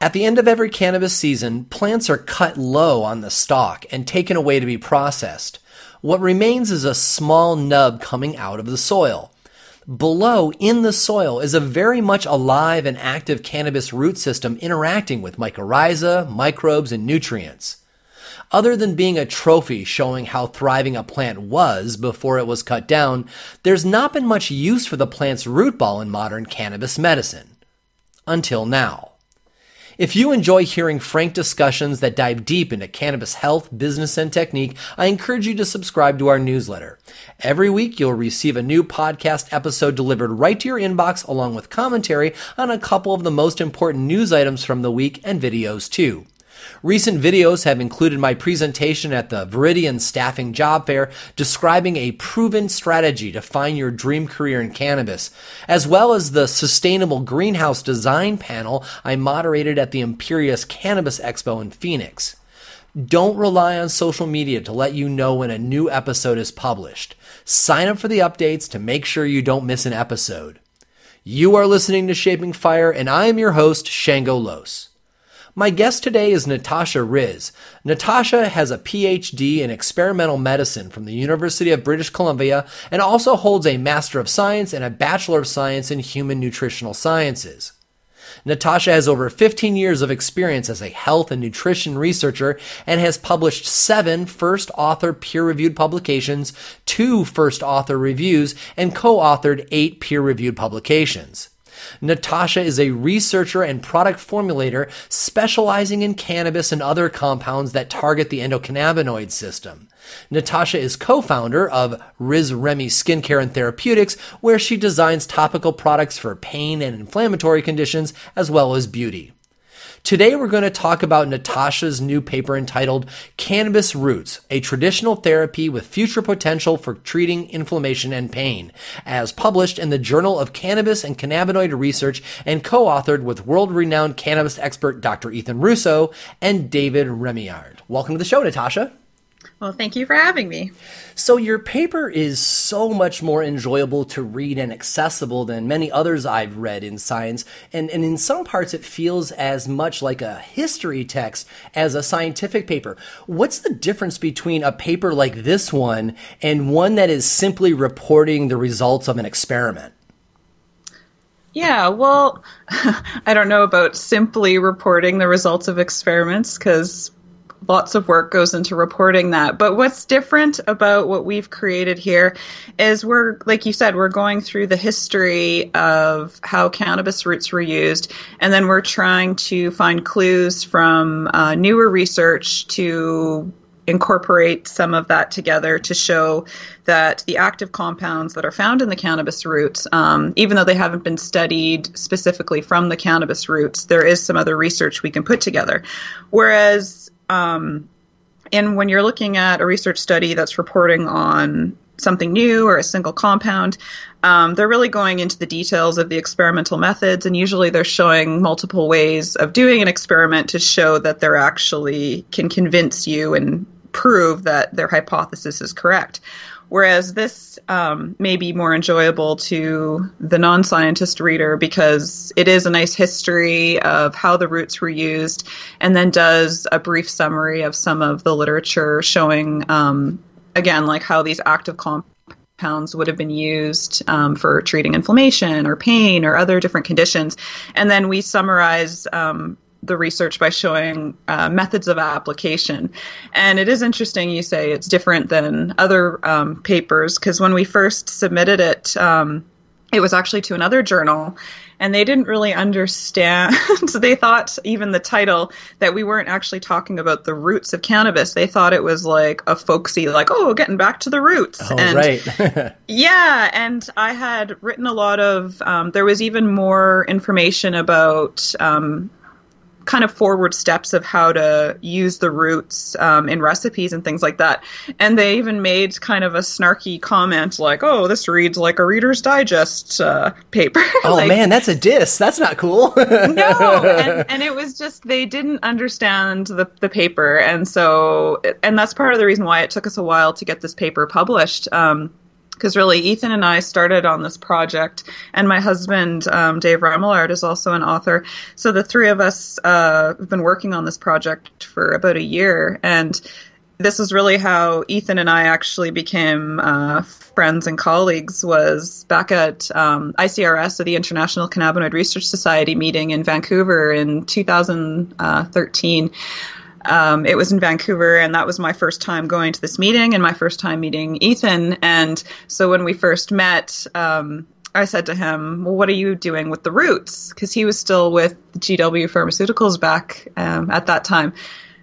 At the end of every cannabis season, plants are cut low on the stalk and taken away to be processed. What remains is a small nub coming out of the soil. Below, in the soil, is a very much alive and active cannabis root system interacting with mycorrhiza, microbes, and nutrients. Other than being a trophy showing how thriving a plant was before it was cut down, there's not been much use for the plant's root ball in modern cannabis medicine. Until now. If you enjoy hearing frank discussions that dive deep into cannabis health, business, and technique, I encourage you to subscribe to our newsletter. Every week, you'll receive a new podcast episode delivered right to your inbox, along with commentary on a couple of the most important news items from the week and videos, too. Recent videos have included my presentation at the Viridian Staffing Job Fair describing a proven strategy to find your dream career in cannabis, as well as the Sustainable Greenhouse Design panel I moderated at the Imperius Cannabis Expo in Phoenix. Don't rely on social media to let you know when a new episode is published. Sign up for the updates to make sure you don't miss an episode. You are listening to Shaping Fire, and I am your host, Shango Los. My guest today is Natasha Ryz. Natasha has a PhD in experimental medicine from the University of British Columbia and also holds a Master of Science and a Bachelor of Science in Human Nutritional Sciences. Natasha has over 15 years of experience as a health and nutrition researcher and has published seven first author peer reviewed publications, two first author reviews, and co authored eight peer reviewed publications. Natasha is a researcher and product formulator specializing in cannabis and other compounds that target the endocannabinoid system. Natasha is co-founder of Riz Remy Skincare and Therapeutics, where she designs topical products for pain and inflammatory conditions as well as beauty. Today we're going to talk about Natasha's new paper entitled Cannabis Roots, a traditional therapy with future potential for treating inflammation and pain, as published in the Journal of Cannabis and Cannabinoid Research and co-authored with world-renowned cannabis expert Dr. Ethan Russo and David Remillard. Welcome to the show, Natasha. Well, thank you for having me. So, your paper is so much more enjoyable to read and accessible than many others I've read in science. And, and in some parts, it feels as much like a history text as a scientific paper. What's the difference between a paper like this one and one that is simply reporting the results of an experiment? Yeah, well, I don't know about simply reporting the results of experiments because lots of work goes into reporting that. But what's different about what we've created here is we're, like you said, we're going through the history of how cannabis roots were used, and then we're trying to find clues from uh, newer research to incorporate some of that together to show that the active compounds that are found in the cannabis roots, um, even though they haven't been studied specifically from the cannabis roots, there is some other research we can put together. Whereas um, and when you're looking at a research study that's reporting on something new or a single compound, um, they're really going into the details of the experimental methods, and usually they're showing multiple ways of doing an experiment to show that they're actually can convince you and prove that their hypothesis is correct. Whereas this um, may be more enjoyable to the non scientist reader because it is a nice history of how the roots were used and then does a brief summary of some of the literature showing, um, again, like how these active compounds would have been used um, for treating inflammation or pain or other different conditions. And then we summarize um, the research by showing uh, methods of application. And it is interesting you say it's different than other um, papers because when we first submitted it, um, it was actually to another journal and they didn't really understand. so they thought even the title that we weren't actually talking about the roots of cannabis. They thought it was like a folksy, like, oh, getting back to the roots. Oh, and right. yeah. And I had written a lot of, um, there was even more information about um, kind of forward steps of how to use the roots um, in recipes and things like that. And they even made kind of a snarky comment like, "Oh, this reads like a Reader's Digest uh, paper." Oh like, man, that's a diss. That's not cool. no, and, and, it was just they didn't understand the the paper, and so and that's part of the reason why it took us a while to get this paper published. Um, because really Ethan and I started on this project, and my husband um, Dave Remillard is also an author. So the three of us uh, have been working on this project for about a year, and this is really how Ethan and I actually became uh, friends and colleagues. Was back at um, ICRS, so the International Cannabinoid Research Society meeting in Vancouver in 2013. Um, it was in Vancouver, and that was my first time going to this meeting and my first time meeting Ethan. And so when we first met, um, I said to him, "Well, what are you doing with the roots?" Because he was still with GW Pharmaceuticals back um, at that time.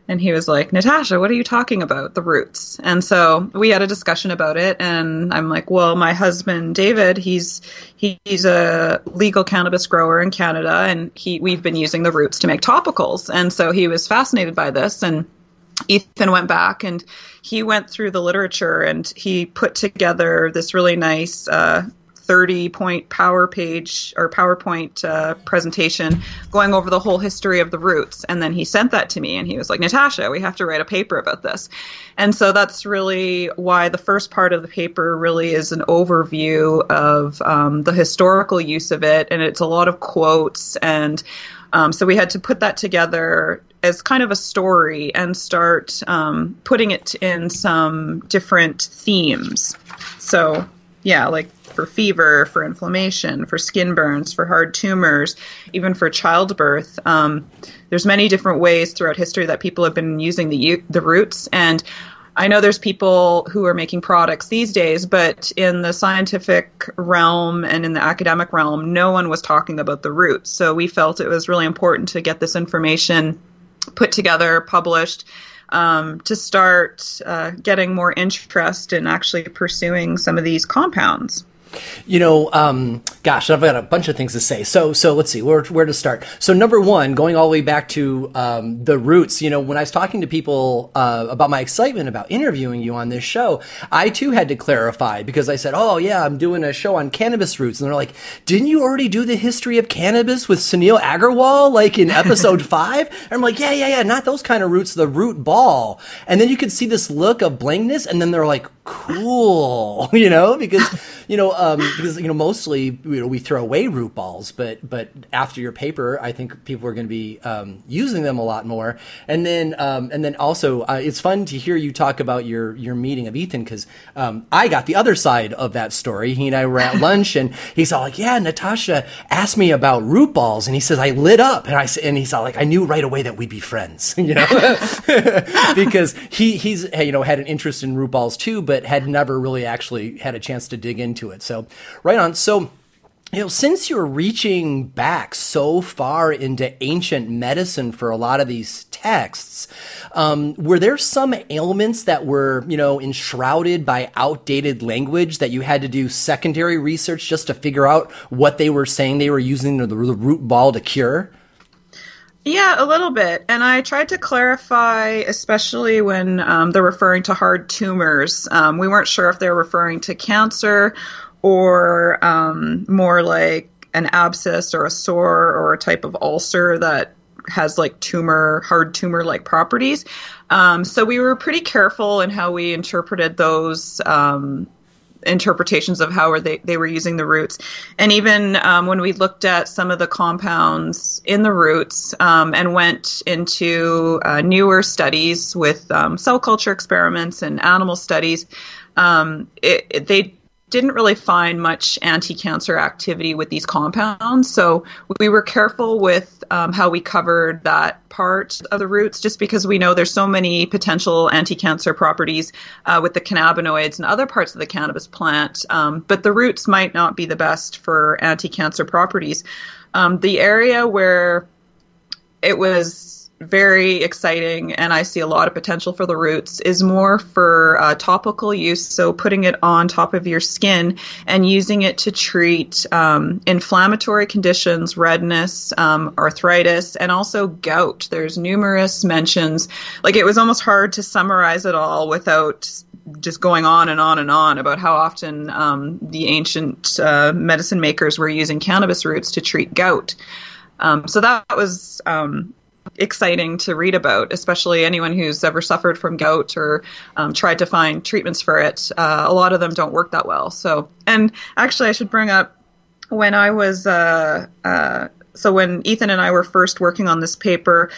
And he was like, Natasha, what are you talking about? The roots. And so we had a discussion about it. And I'm like, well, my husband, David, he's, he, he's a legal cannabis grower in Canada and he, we've been using the roots to make topicals. And so he was fascinated by this. And Ethan went back and he went through the literature and he put together this really nice, uh, 30 point power page or PowerPoint uh, presentation going over the whole history of the roots. And then he sent that to me and he was like, Natasha, we have to write a paper about this. And so that's really why the first part of the paper really is an overview of um, the historical use of it. And it's a lot of quotes. And um, so we had to put that together as kind of a story and start um, putting it in some different themes. So, yeah, like for fever, for inflammation, for skin burns, for hard tumors, even for childbirth. Um, there's many different ways throughout history that people have been using the the roots and. I know there's people who are making products these days, but in the scientific realm and in the academic realm, no one was talking about the roots. So we felt it was really important to get this information put together, published, um, to start uh, getting more interest in actually pursuing some of these compounds. You know, um, gosh, I've got a bunch of things to say. So, so let's see where where to start. So, number one, going all the way back to um, the roots. You know, when I was talking to people uh, about my excitement about interviewing you on this show, I too had to clarify because I said, "Oh yeah, I'm doing a show on cannabis roots," and they're like, "Didn't you already do the history of cannabis with Sunil Aggarwal like in episode five? And I'm like, "Yeah, yeah, yeah, not those kind of roots, the root ball." And then you could see this look of blankness, and then they're like, "Cool," you know, because you know um, because you know mostly you know we throw away root balls, but but after your paper, I think people are going to be um, using them a lot more. And then um, and then also uh, it's fun to hear you talk about your your meeting of Ethan because um, I got the other side of that story. He and I were at lunch, and he's all like, "Yeah, Natasha asked me about root balls," and he says I lit up, and I and he's all like, "I knew right away that we'd be friends," you know, because he he's you know had an interest in root balls too, but had never really actually had a chance to dig into it. So right on. So you know, since you're reaching back so far into ancient medicine for a lot of these texts, um, were there some ailments that were, you know, enshrouded by outdated language that you had to do secondary research just to figure out what they were saying they were using the, the root ball to cure? Yeah, a little bit. And I tried to clarify, especially when um, they're referring to hard tumors. Um, we weren't sure if they were referring to cancer or um, more like an abscess or a sore or a type of ulcer that has like tumor, hard tumor like properties. Um, so we were pretty careful in how we interpreted those um, interpretations of how they, they were using the roots. And even um, when we looked at some of the compounds in the roots um, and went into uh, newer studies with um, cell culture experiments and animal studies, um, it, it, they didn't really find much anti-cancer activity with these compounds. So we were careful with um, how we covered that part of the roots, just because we know there's so many potential anti-cancer properties uh, with the cannabinoids and other parts of the cannabis plant. Um, but the roots might not be the best for anti-cancer properties. Um, the area where it was very exciting and I see a lot of potential for the roots is more for uh, topical use. So putting it on top of your skin and using it to treat um, inflammatory conditions, redness, um, arthritis, and also gout. There's numerous mentions. Like it was almost hard to summarize it all without just going on and on and on about how often um, the ancient uh, medicine makers were using cannabis roots to treat gout. Um, so that was um, exciting to read about, especially anyone who's ever suffered from gout or um, tried to find treatments for it. Uh, a lot of them don't work that well. So, and actually, I should bring up when I was uh, uh, so when Ethan and I were first working on this paper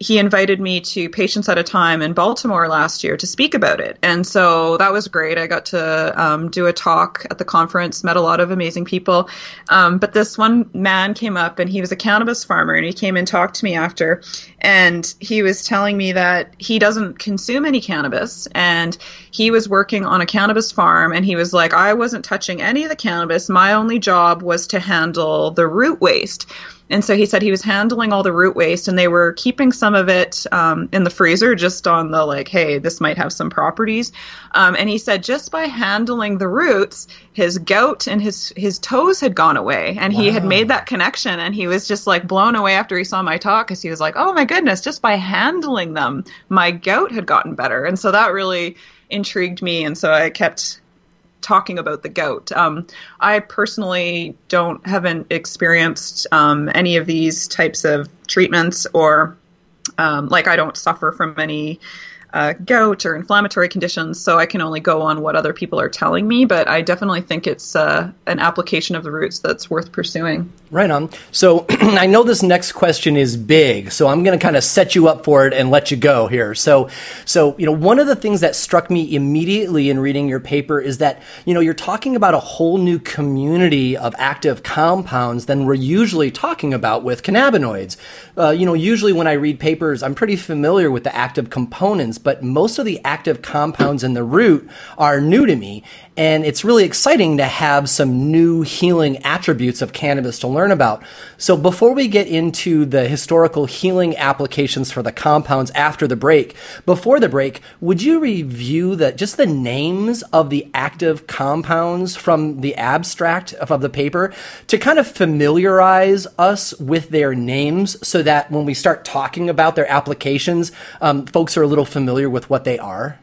he invited me to Patients Out of Time in Baltimore last year to speak about it. And so that was great. I got to um, do a talk at the conference, met a lot of amazing people. Um, but this one man came up and he was a cannabis farmer and he came and talked to me after. And he was telling me that he doesn't consume any cannabis and he was working on a cannabis farm and he was like, I wasn't touching any of the cannabis. My only job was to handle the root waste. And so he said he was handling all the root waste and they were keeping some of it um, in the freezer just on the like, hey, this might have some properties. Um, and he said just by handling the roots, his gout and his, his toes had gone away. And wow. he had made that connection and he was just like blown away after he saw my talk because he was like, oh my goodness, just by handling them, my gout had gotten better. And so that really intrigued me. And so I kept talking about the gout. Um, I personally don't haven't experienced um, any of these types of treatments, or um, like I don't suffer from any uh, gout or inflammatory conditions, so I can only go on what other people are telling me. But I definitely think it's uh, an application of the roots that's worth pursuing. Right on. So I know this next question is big, so I'm going to kind of set you up for it and let you go here. So, so you know, one of the things that struck me immediately in reading your paper is that you know you're talking about a whole new community of active compounds than we're usually talking about with cannabinoids. Uh, you know, usually when I read papers, I'm pretty familiar with the active components but most of the active compounds in the root are new to me. And it's really exciting to have some new healing attributes of cannabis to learn about. So before we get into the historical healing applications for the compounds after the break, before the break, would you review that just the names of the active compounds from the abstract of the paper to kind of familiarize us with their names so that when we start talking about their applications, um, folks are a little familiar with what they are?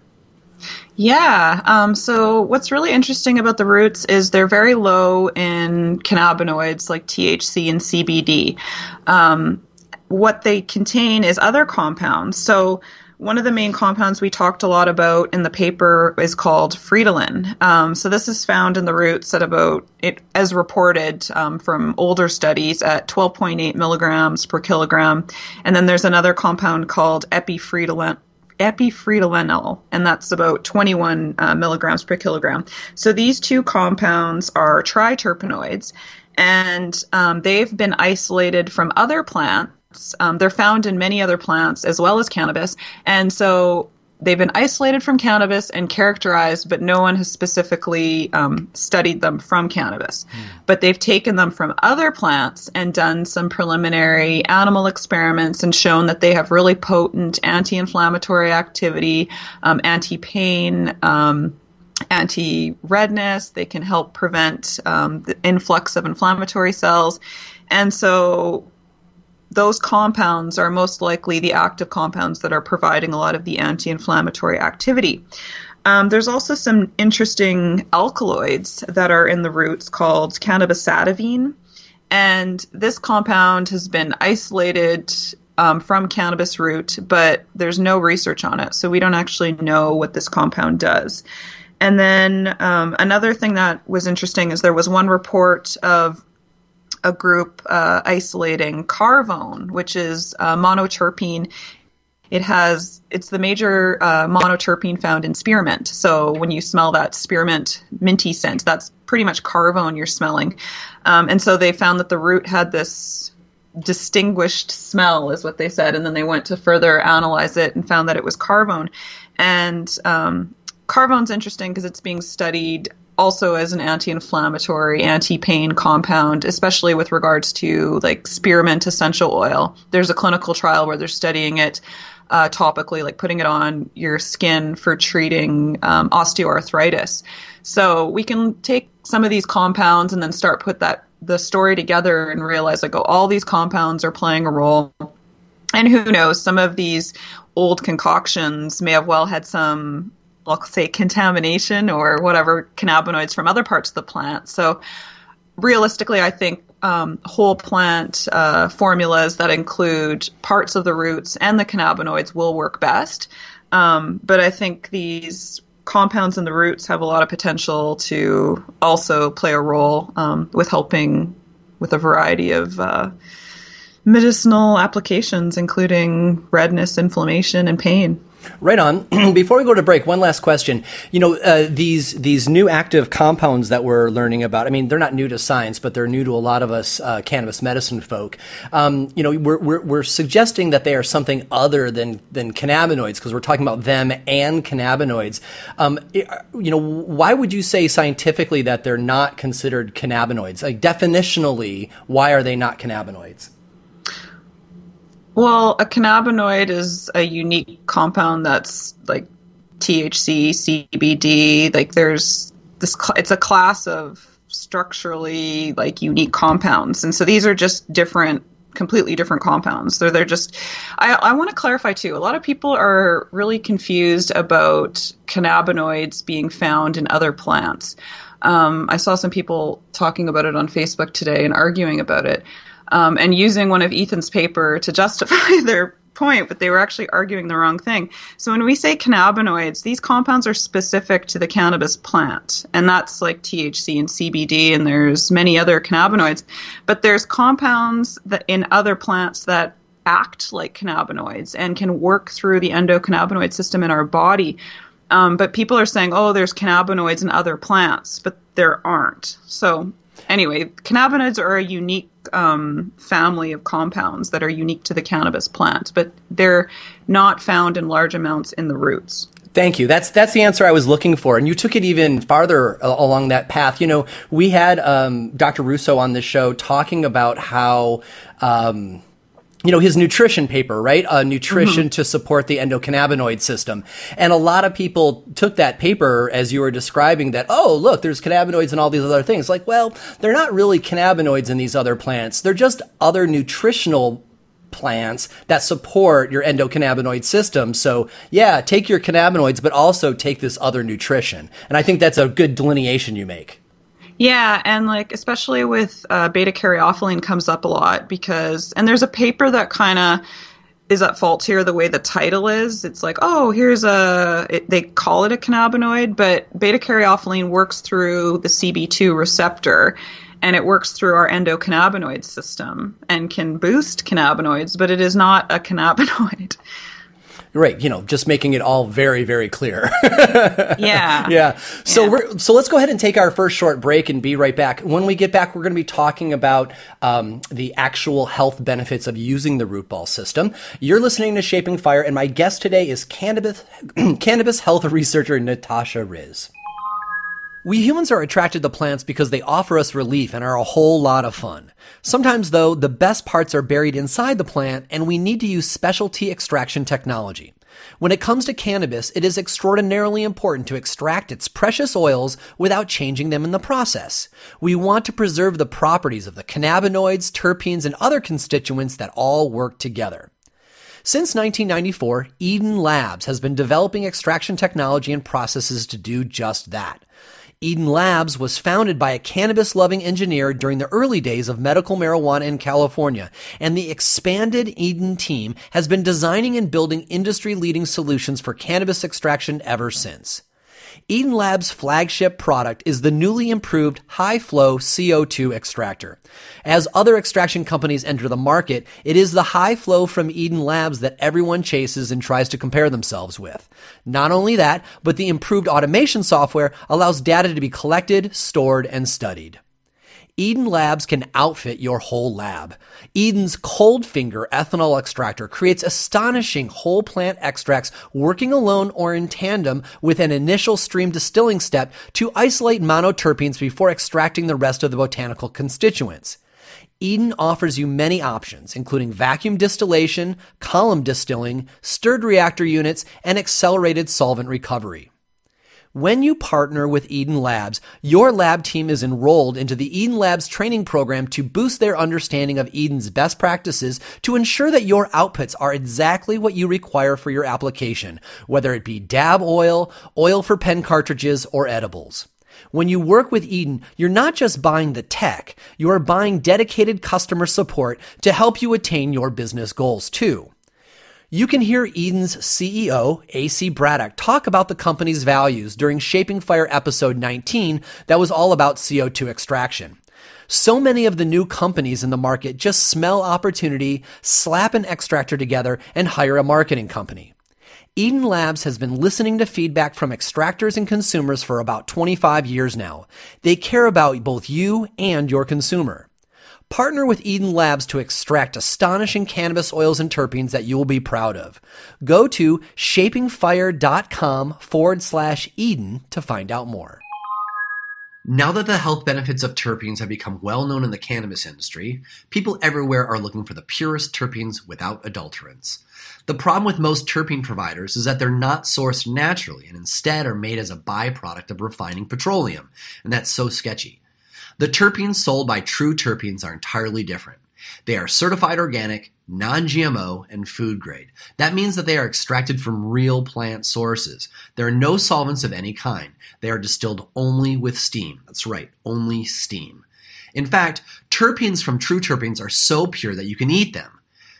Yeah. Um, so what's really interesting about the roots is they're very low in cannabinoids like THC and CBD. Um, what they contain is other compounds. So one of the main compounds we talked a lot about in the paper is called friedelin. Um, so this is found in the roots at about it as reported um, from older studies at 12.8 milligrams per kilogram, and then there's another compound called epifriedelin epifriedelanol, and that's about 21 uh, milligrams per kilogram. So these two compounds are triterpenoids, and um, they've been isolated from other plants. Um, they're found in many other plants as well as cannabis, and so they've been isolated from cannabis and characterized, but no one has specifically um, studied them from cannabis. Mm. But they've taken them from other plants and done some preliminary animal experiments and shown that they have really potent anti inflammatory activity, um, anti pain. Um, anti redness, they can help prevent um, the influx of inflammatory cells. And so those compounds are most likely the active compounds that are providing a lot of the anti inflammatory activity. Um, there's also some interesting alkaloids that are in the roots called cannabisativine. And this compound has been isolated um, from cannabis root, but there's no research on it. So we don't actually know what this compound does. And then um, another thing that was interesting is there was one report of a group uh, isolating carvone, which is uh, monoterpene. It has it's the major uh, monoterpene found in spearmint. So when you smell that spearmint minty scent, that's pretty much carvone you're smelling. Um, and so they found that the root had this distinguished smell, is what they said. And then they went to further analyze it and found that it was carvone. And um, carvone's interesting because it's being studied also as an anti-inflammatory, anti-pain compound, especially with regards to like spearmint essential oil. There's a clinical trial where they're studying it uh, topically, like putting it on your skin for treating um, osteoarthritis. So we can take some of these compounds and then start put that the story together and realize like, oh, all these compounds are playing a role. And who knows, some of these old concoctions may have well had some let's say contamination or whatever cannabinoids from other parts of the plant. So realistically, I think um, whole plant uh, formulas that include parts of the roots and the cannabinoids will work best. Um, but I think these compounds in the roots have a lot of potential to also play a role um, with helping with a variety of uh, medicinal applications, including redness, inflammation, and pain. Right on. Before we go to break, one last question. You know, uh, these these new active compounds that we're learning about. I mean, they're not new to science, but they're new to a lot of us uh, cannabis medicine folk. Um, you know, we're, we're, we're suggesting that they are something other than than cannabinoids because we're talking about them and cannabinoids. Um, you know, why would you say scientifically that they're not considered cannabinoids? Like definitionally, why are they not cannabinoids? Well, a cannabinoid is a unique compound that's like THC, CBD. Like there's this, it's a class of structurally like unique compounds, and so these are just different completely different compounds. So they're just. I, I want to clarify too. A lot of people are really confused about cannabinoids being found in other plants. Um, I saw some people talking about it on Facebook today and arguing about it um, and using one of Ethan's paper to justify their point, but they were actually arguing the wrong thing. So when we say cannabinoids, these compounds are specific to the cannabis plant, and that's like THC and CBD, and there's many other cannabinoids. But there's compounds that in other plants that act like cannabinoids and can work through the endocannabinoid system in our body. Um, but people are saying, oh, there's cannabinoids in other plants, but there aren't. So anyway, cannabinoids are a unique um, family of compounds that are unique to the cannabis plant, but they're not found in large amounts in the roots. Thank you. That's that's the answer I was looking for, and you took it even farther along that path. You know, we had um, Dr. Russo on the show talking about how. Um, you know, his nutrition paper, right? Uh, nutrition mm-hmm. to support the endocannabinoid system. And a lot of people took that paper as you were describing that, oh, look, there's cannabinoids and all these other things. Like, well, they're not really cannabinoids in these other plants. They're just other nutritional plants that support your endocannabinoid system. So yeah, take your cannabinoids, but also take this other nutrition. And I think that's a good delineation you make. Yeah, and like especially with uh, beta caryophyllene comes up a lot because, and there's a paper that kind of is at fault here the way the title is. It's like, oh, here's a, it, they call it a cannabinoid, but beta caryophyllene works through the CB2 receptor and it works through our endocannabinoid system and can boost cannabinoids, but it is not a cannabinoid. Right, you know, just making it all very, very clear. yeah. Yeah. So yeah. we're so let's go ahead and take our first short break and be right back. When we get back, we're going to be talking about um, the actual health benefits of using the root ball system. You're listening to Shaping Fire, and my guest today is cannabis cannabis health researcher Natasha Ryz. We humans are attracted to plants because they offer us relief and are a whole lot of fun. Sometimes, though, the best parts are buried inside the plant and we need to use specialty extraction technology. When it comes to cannabis, it is extraordinarily important to extract its precious oils without changing them in the process. We want to preserve the properties of the cannabinoids, terpenes, and other constituents that all work together. Since 1994, Eden Labs has been developing extraction technology and processes to do just that. Eden Labs was founded by a cannabis loving engineer during the early days of medical marijuana in California, and the expanded Eden team has been designing and building industry leading solutions for cannabis extraction ever since. Eden Lab's flagship product is the newly improved high flow CO2 extractor. As other extraction companies enter the market, it is the high flow from Eden Labs that everyone chases and tries to compare themselves with. Not only that, but the improved automation software allows data to be collected, stored, and studied. Eden Labs can outfit your whole lab. Eden's Cold Finger ethanol extractor creates astonishing whole plant extracts working alone or in tandem with an initial stream distilling step to isolate monoterpenes before extracting the rest of the botanical constituents. Eden offers you many options, including vacuum distillation, column distilling, stirred reactor units, and accelerated solvent recovery. When you partner with Eden Labs, your lab team is enrolled into the Eden Labs training program to boost their understanding of Eden's best practices to ensure that your outputs are exactly what you require for your application, whether it be dab oil, oil for pen cartridges, or edibles. When you work with Eden, you're not just buying the tech, you are buying dedicated customer support to help you attain your business goals too. You can hear Eden's CEO, AC Braddock, talk about the company's values during Shaping Fire episode 19 that was all about CO2 extraction. So many of the new companies in the market just smell opportunity, slap an extractor together, and hire a marketing company. Eden Labs has been listening to feedback from extractors and consumers for about 25 years now. They care about both you and your consumer. Partner with Eden Labs to extract astonishing cannabis oils and terpenes that you will be proud of. Go to shapingfire.com forward slash Eden to find out more. Now that the health benefits of terpenes have become well known in the cannabis industry, people everywhere are looking for the purest terpenes without adulterants. The problem with most terpene providers is that they're not sourced naturally and instead are made as a byproduct of refining petroleum, and that's so sketchy. The terpenes sold by True Terpenes are entirely different. They are certified organic, non GMO, and food grade. That means that they are extracted from real plant sources. There are no solvents of any kind. They are distilled only with steam. That's right, only steam. In fact, terpenes from True Terpenes are so pure that you can eat them.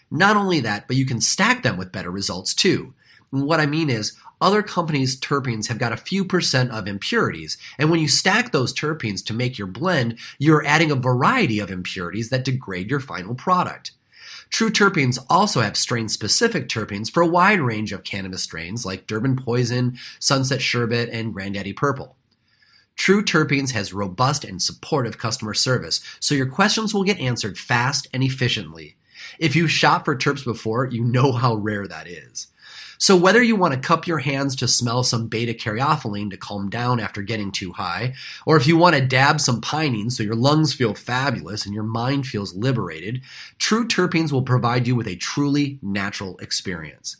Not only that, but you can stack them with better results too. what I mean is, other companies' terpenes have got a few percent of impurities, and when you stack those terpenes to make your blend, you're adding a variety of impurities that degrade your final product. True terpenes also have strain specific terpenes for a wide range of cannabis strains like Durban Poison, Sunset Sherbet, and Granddaddy Purple. True Terpenes has robust and supportive customer service, so your questions will get answered fast and efficiently. If you shop for terps before, you know how rare that is. So whether you want to cup your hands to smell some beta caryophyllene to calm down after getting too high, or if you want to dab some pinene so your lungs feel fabulous and your mind feels liberated, True Terpenes will provide you with a truly natural experience.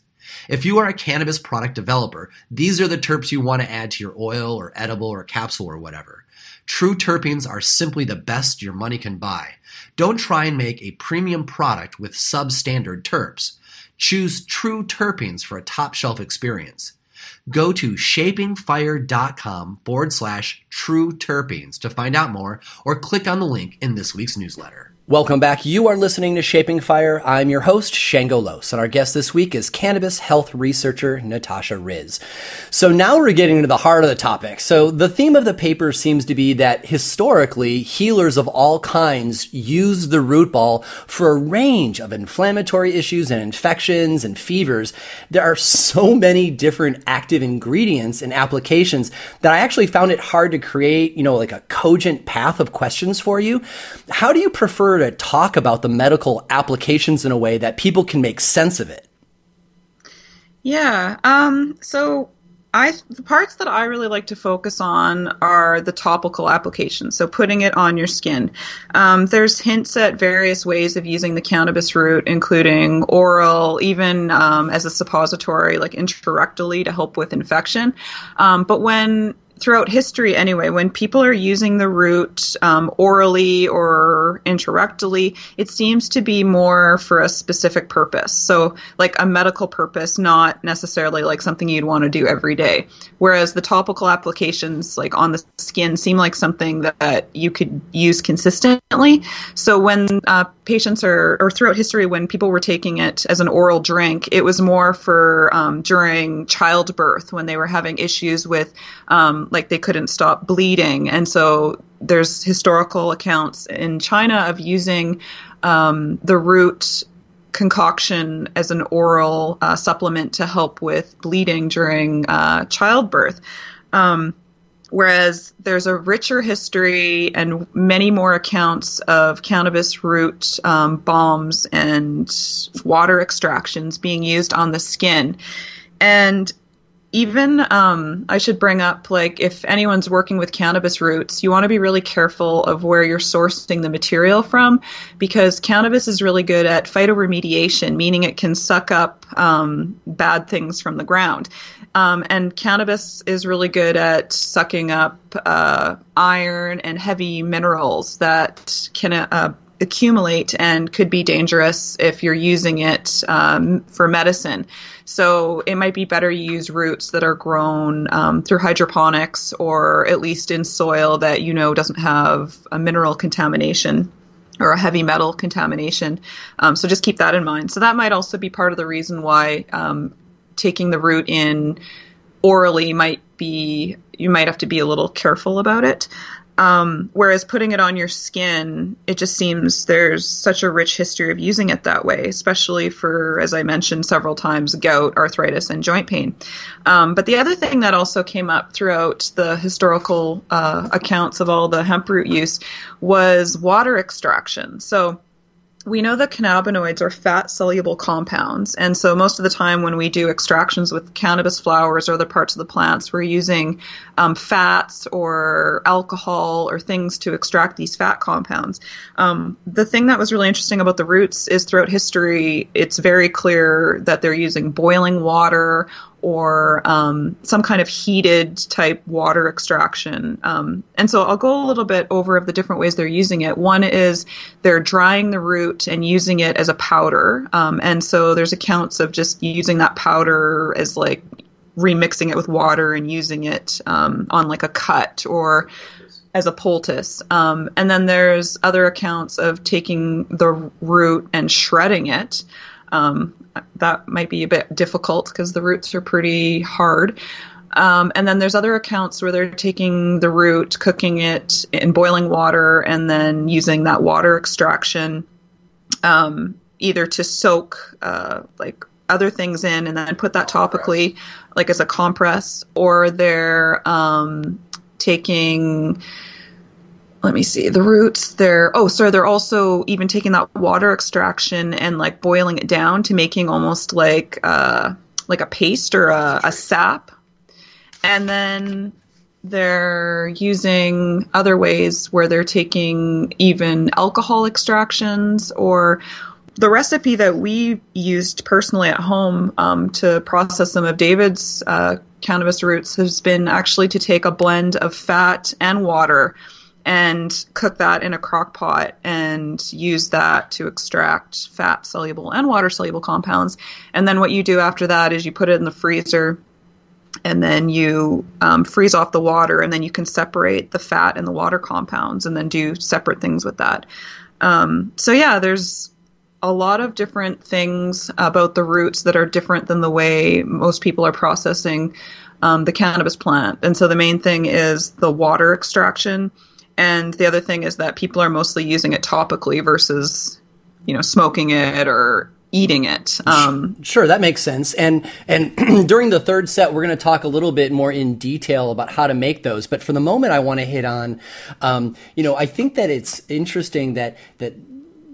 If you are a cannabis product developer, these are the terps you want to add to your oil or edible or capsule or whatever. True terpenes are simply the best your money can buy. Don't try and make a premium product with substandard terps. Choose true terpenes for a top shelf experience. Go to shapingfire.com forward slash true terpenes to find out more or click on the link in this week's newsletter. Welcome back. You are listening to Shaping Fire. I'm your host, Shango Los, and our guest this week is cannabis health researcher Natasha Ryz. So now we're getting into the heart of the topic. So the theme of the paper seems to be that historically, healers of all kinds use the root ball for a range of inflammatory issues and infections and fevers. There are so many different active ingredients and applications that I actually found it hard to create, you know, like a cogent path of questions for you. How do you prefer to talk about the medical applications in a way that people can make sense of it? Yeah. Um, so I the parts that I really like to focus on are the topical applications. So putting it on your skin. Um, there's hints at various ways of using the cannabis root, including oral, even um, as a suppository, like intrarectally to help with infection. Um, but when throughout history anyway, when people are using the root um, orally or intrarectally, it seems to be more for a specific purpose. So, like a medical purpose, not necessarily like something you'd want to do every day. Whereas the topical applications, like on the skin, seem like something that you could use consistently. So, when uh, patients are, or throughout history, when people were taking it as an oral drink, it was more for um, during childbirth when they were having issues with um, like they couldn't stop bleeding. And so there's historical accounts in China of using um, the root concoction as an oral uh, supplement to help with bleeding during uh, childbirth. Um, whereas there's a richer history and many more accounts of cannabis root um, and water extractions being used on the skin. And even um, I should bring up like if anyone's working with cannabis roots, you want to be really careful of where you're sourcing the material from because cannabis is really good at phytoremediation, meaning it can suck up um, bad things from the ground. Um, and cannabis is really good at sucking up uh, iron and heavy minerals that can uh, accumulate and could be dangerous if you're using it um, for medicine. So it might be better to use roots that are grown um, through hydroponics or at least in soil that you know doesn't have a mineral contamination or a heavy metal contamination. Um, so just keep that in mind. So that might also be part of the reason why um, taking the root in orally might be you might have to be a little careful about it. Um, whereas putting it on your skin, it just seems there's such a rich history of using it that way, especially for, as I mentioned several times, gout, arthritis, and joint pain. Um, but the other thing that also came up throughout the historical uh, accounts of all the hemp root use was water extraction. So we know that cannabinoids are fat soluble compounds. And so most of the time when we do extractions with cannabis flowers or other parts of the plants, we're using um, fats or alcohol or things to extract these fat compounds. Um, the thing that was really interesting about the roots is throughout history, it's very clear that they're using boiling water or um, some kind of heated type water extraction. Um, and so I'll go a little bit over of the different ways they're using it. One is they're drying the root and using it as a powder. Um, and so there's accounts of just using that powder as like remixing it with water and using it um, on like a cut or as a poultice. Um, and then there's other accounts of taking the root and shredding it. Um, that might be a bit difficult because the roots are pretty hard. Um, and then there's other accounts where they're taking the root, cooking it in boiling water, and then using that water extraction um, either to soak uh, like other things in and then put that topically, like as a compress, or they're um, taking let me see the roots they're oh sorry they're also even taking that water extraction and like boiling it down to making almost like uh like a paste or a, a sap. And then they're using other ways where they're taking even alcohol extractions or the recipe that we used personally at home um, to process some of David's uh, cannabis roots has been actually to take a blend of fat and water and cook that in a crock pot and use that to extract fat soluble and water soluble compounds. And then what you do after that is you put it in the freezer and then you um, freeze off the water and then you can separate the fat and the water compounds and then do separate things with that. Um, so yeah, there's a lot of different things about the roots that are different than the way most people are processing um, the cannabis plant. And so the main thing is the water extraction and the other thing is that people are mostly using it topically versus, you know, smoking it or eating it. Um, sure, that makes sense. And and during the third set, we're going to talk a little bit more in detail about how to make those. But for the moment, I want to hit on, um, you know, I think that it's interesting that that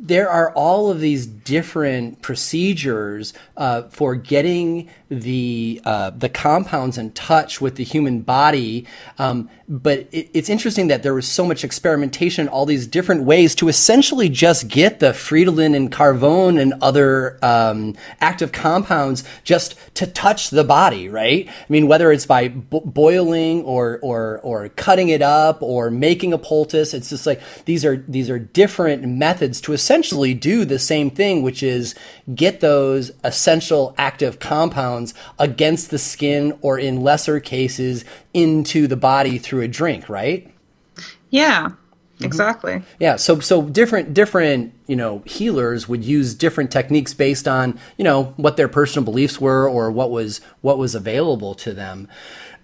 there are all of these different procedures uh, for getting the uh, the compounds in touch with the human body. Um, but it, it's interesting that there was so much experimentation, all these different ways to essentially just get the Friedelin and Carvone and other um, active compounds just to touch the body, right? I mean, whether it's by bo- boiling or or or cutting it up or making a poultice, it's just like these are these are different methods to essentially do the same thing, which is get those essential active compounds against the skin or in lesser cases into the body through a drink, right? Yeah. Mm-hmm. Exactly. Yeah. So so different different you know healers would use different techniques based on you know what their personal beliefs were or what was what was available to them.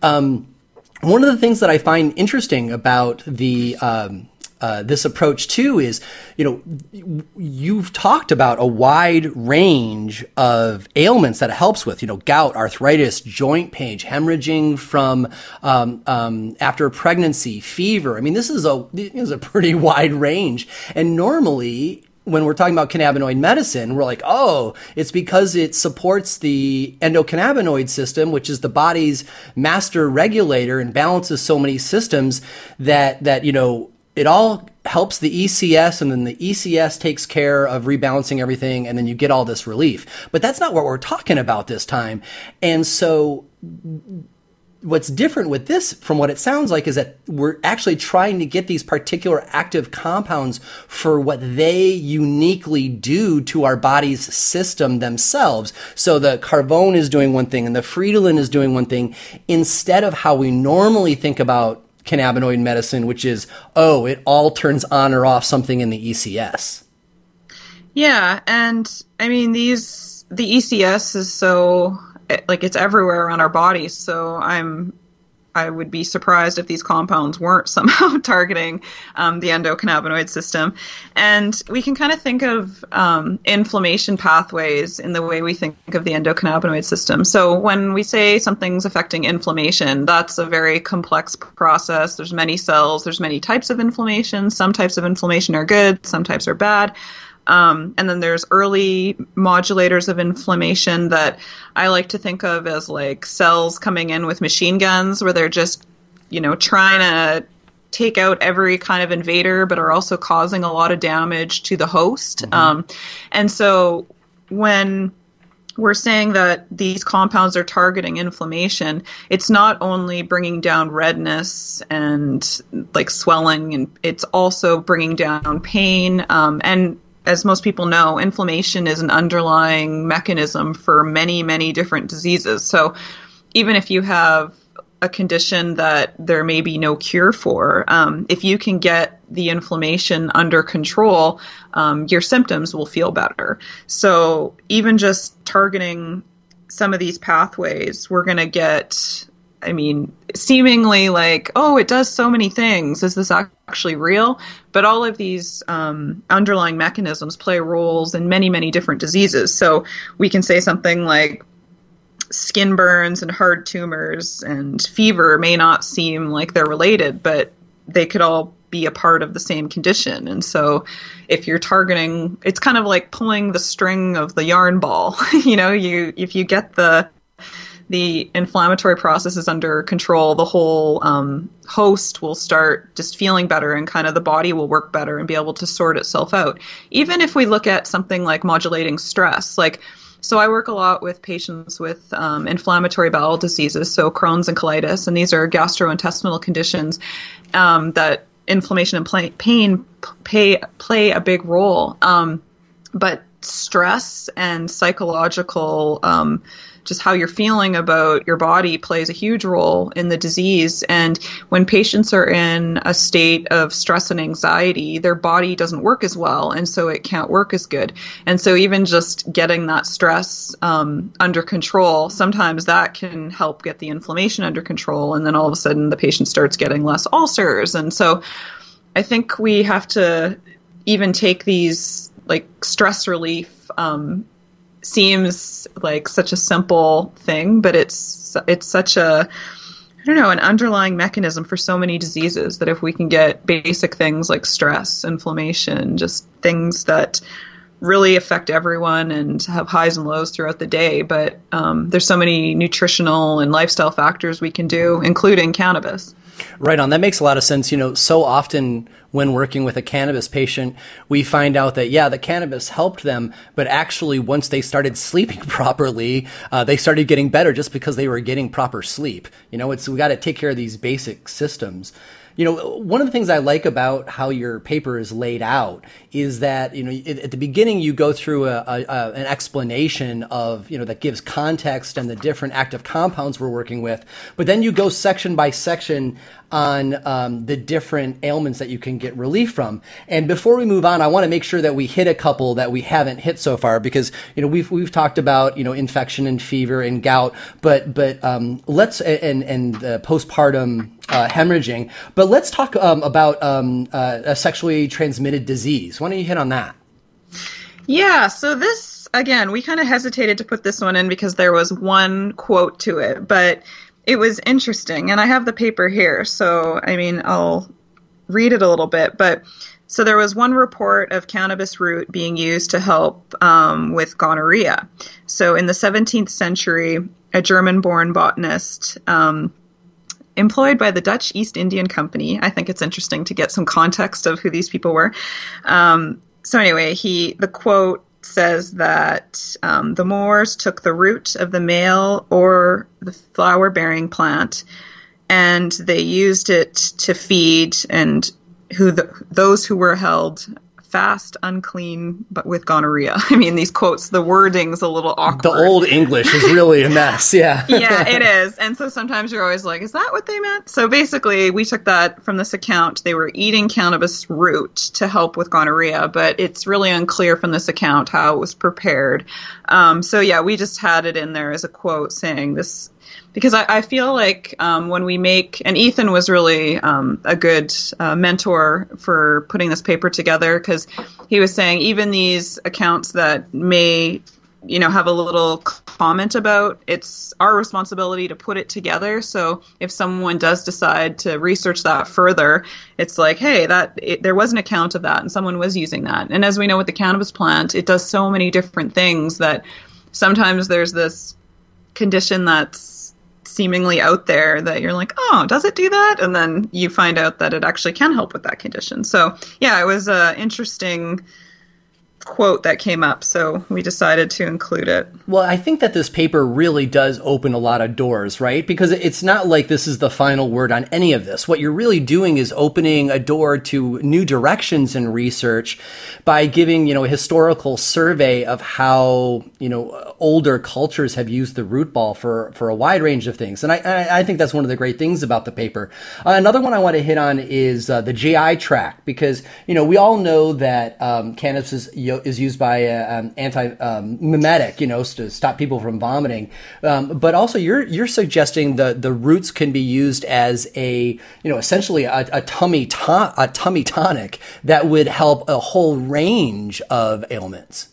Um, one of the things that I find interesting about the um, uh, this approach too is, you know, you've talked about a wide range of ailments that it helps with, you know, gout, arthritis, joint pain, hemorrhaging from um, um, after pregnancy, fever. I mean, this is a this is a pretty wide range, and normally when we're talking about cannabinoid medicine, we're like, oh, it's because it supports the endocannabinoid system, which is the body's master regulator and balances so many systems that that you know it all helps the ECS and then the ECS takes care of rebalancing everything and then you get all this relief. But that's not what we're talking about this time. And so what's different with this, from what it sounds like, is that we're actually trying to get these particular active compounds for what they uniquely do to our body's system themselves. So the carvone is doing one thing and the friedelin is doing one thing instead of how we normally think about cannabinoid medicine, which is, oh, it all turns on or off something in the ECS. Yeah, and I mean these the ECS is so like it's everywhere on our bodies. So I'm I would be surprised if these compounds weren't somehow targeting um, the endocannabinoid system. And we can kind of think of um, inflammation pathways in the way we think of the endocannabinoid system. So when we say something's affecting inflammation, that's a very complex process. There's many cells, there's many types of inflammation. Some types of inflammation are good, some types are bad. Um, and then there's early modulators of inflammation that I like to think of as like cells coming in with machine guns where they're just, you know, trying to take out every kind of invader, but are also causing a lot of damage to the host. Mm-hmm. Um, and so when we're saying that these compounds are targeting inflammation, it's not only bringing down redness and like swelling, and it's also bringing down pain um, and as most people know, inflammation is an underlying mechanism for many, many different diseases. So even if you have a condition that there may be no cure for, um, if you can get the inflammation under control, um, your symptoms will feel better. So even just targeting some of these pathways, we're going to get I mean, seemingly like, oh, it does so many things. Is this actually real? But all of these um, underlying mechanisms play roles in many, many different diseases. So we can say something like skin burns and hard tumors and fever may not seem like they're related, but they could all be a part of the same condition. And so if you're targeting, it's kind of like pulling the string of the yarn ball. you know, you if you get the the inflammatory process is under control, the whole um, host will start just feeling better and kind of the body will work better and be able to sort itself out. Even if we look at something like modulating stress, like so I work a lot with patients with um, inflammatory bowel diseases, so Crohn's and colitis, and these are gastrointestinal conditions um, that inflammation and pain play play a big role. Um, but stress and psychological um, just how you're feeling about your body plays a huge role in the disease. And when patients are in a state of stress and anxiety, their body doesn't work as well, and so it can't work as good. And so even just getting that stress um, under control, sometimes that can help get the inflammation under control, and then all of a sudden the patient starts getting less ulcers. And so I think we have to even take these like stress relief um, seems like such a simple thing, but it's it's such a I don't know, an underlying mechanism for so many diseases that if we can get basic things like stress, inflammation, just things that really affect everyone and have highs and lows throughout the day. But um, there's so many nutritional and lifestyle factors we can do, including cannabis. Right on. That makes a lot of sense. You know, so often when working with a cannabis patient, we find out that, yeah, the cannabis helped them, but actually once they started sleeping properly, uh, they started getting better just because they were getting proper sleep. You know, it's, we got to take care of these basic systems you know, one of the things I like about how your paper is laid out is that, you know, at the beginning you go through a, a, a, an explanation of, you know, that gives context and the different active compounds we're working with, but then you go section by section on um, the different ailments that you can get relief from. And before we move on, I want to make sure that we hit a couple that we haven't hit so far because you know we've we've talked about you know infection and fever and gout, but but um, let's and and postpartum uh, hemorrhaging. But let's talk um, about um, uh, a sexually transmitted disease. Why don't you hit on that? Yeah. So this again, we kind of hesitated to put this one in because there was one quote to it, but it was interesting, and I have the paper here, so I mean, I'll read it a little bit. But so there was one report of cannabis root being used to help um, with gonorrhea. So in the 17th century, a German-born botanist. Um, employed by the Dutch East Indian Company. I think it's interesting to get some context of who these people were. Um, so anyway, he the quote says that um, the Moors took the root of the male or the flower bearing plant and they used it to feed and who the, those who were held fast, unclean, but with gonorrhea. I mean, these quotes, the wording's a little awkward. The old English is really a mess. Yeah. yeah, it is. And so sometimes you're always like, is that what they meant? So basically, we took that from this account. They were eating cannabis root to help with gonorrhea, but it's really unclear from this account how it was prepared. Um, so yeah, we just had it in there as a quote saying this because I, I feel like um, when we make and Ethan was really um, a good uh, mentor for putting this paper together because he was saying even these accounts that may you know have a little comment about it's our responsibility to put it together. So if someone does decide to research that further it's like hey that it, there was an account of that and someone was using that. And as we know with the cannabis plant it does so many different things that sometimes there's this condition that's seemingly out there that you're like, oh, does it do that? And then you find out that it actually can help with that condition. So yeah, it was an interesting quote that came up, so we decided to include it. Well, I think that this paper really does open a lot of doors, right? Because it's not like this is the final word on any of this. What you're really doing is opening a door to new directions in research by giving, you know, a historical survey of how, you know, older cultures have used the root ball for, for a wide range of things. And I, I think that's one of the great things about the paper. Uh, another one I want to hit on is uh, the GI tract, because, you know, we all know that um, cannabis is is used by uh, um, anti-emetic, um, you know, to stop people from vomiting. Um, but also, you're you're suggesting the the roots can be used as a you know essentially a, a tummy to- a tummy tonic that would help a whole range of ailments.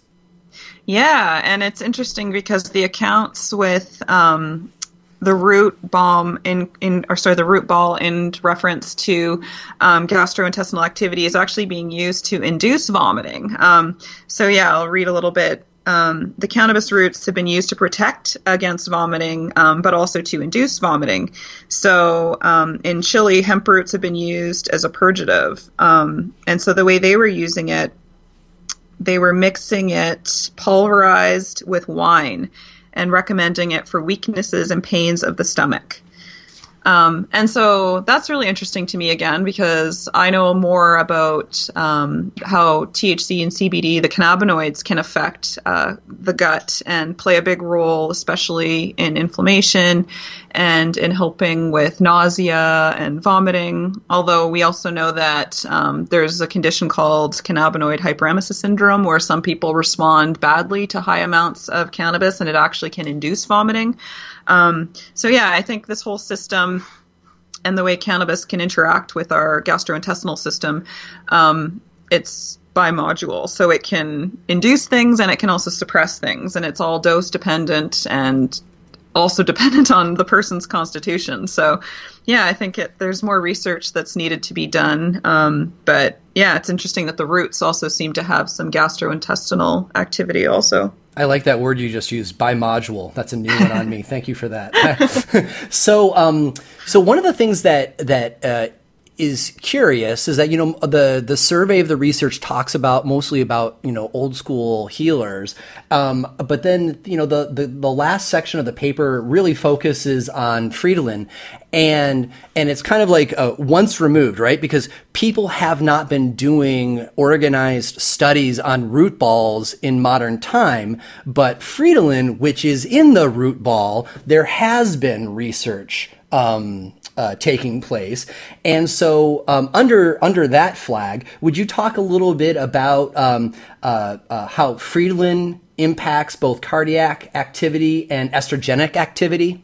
Yeah, and it's interesting because the accounts with um, the root balm in in or sorry the root ball in reference to um, gastrointestinal activity is actually being used to induce vomiting. Um, so yeah, I'll read a little bit. Um, the cannabis roots have been used to protect against vomiting, um, but also to induce vomiting. So um, in Chile, hemp roots have been used as a purgative, um, and so the way they were using it, they were mixing it pulverized with wine and recommending it for weaknesses and pains of the stomach. Um, and so that's really interesting to me again because I know more about um, how THC and CBD, the cannabinoids, can affect uh, the gut and play a big role, especially in inflammation and in helping with nausea and vomiting. Although we also know that um, there's a condition called cannabinoid hyperemesis syndrome where some people respond badly to high amounts of cannabis and it actually can induce vomiting. Um, so yeah, I think this whole system and the way cannabis can interact with our gastrointestinal system, um, it's bimodule. So it can induce things and it can also suppress things, and it's all dose dependent and also dependent on the person's constitution. So, yeah, I think it, there's more research that's needed to be done. Um, but yeah, it's interesting that the roots also seem to have some gastrointestinal activity also. I like that word you just used, bimodule. That's a new one on me. Thank you for that. so, um, so one of the things that that uh, is curious is that you know the the survey of the research talks about mostly about you know old school healers, um, but then you know the, the the last section of the paper really focuses on Friedelin, and and it's kind of like uh, once removed, right? Because people have not been doing organized studies on root balls in modern time, but Friedelin, which is in the root ball, there has been research. Um, uh, taking place. And so, um, under under that flag, would you talk a little bit about um, uh, uh, how Friedelin impacts both cardiac activity and estrogenic activity?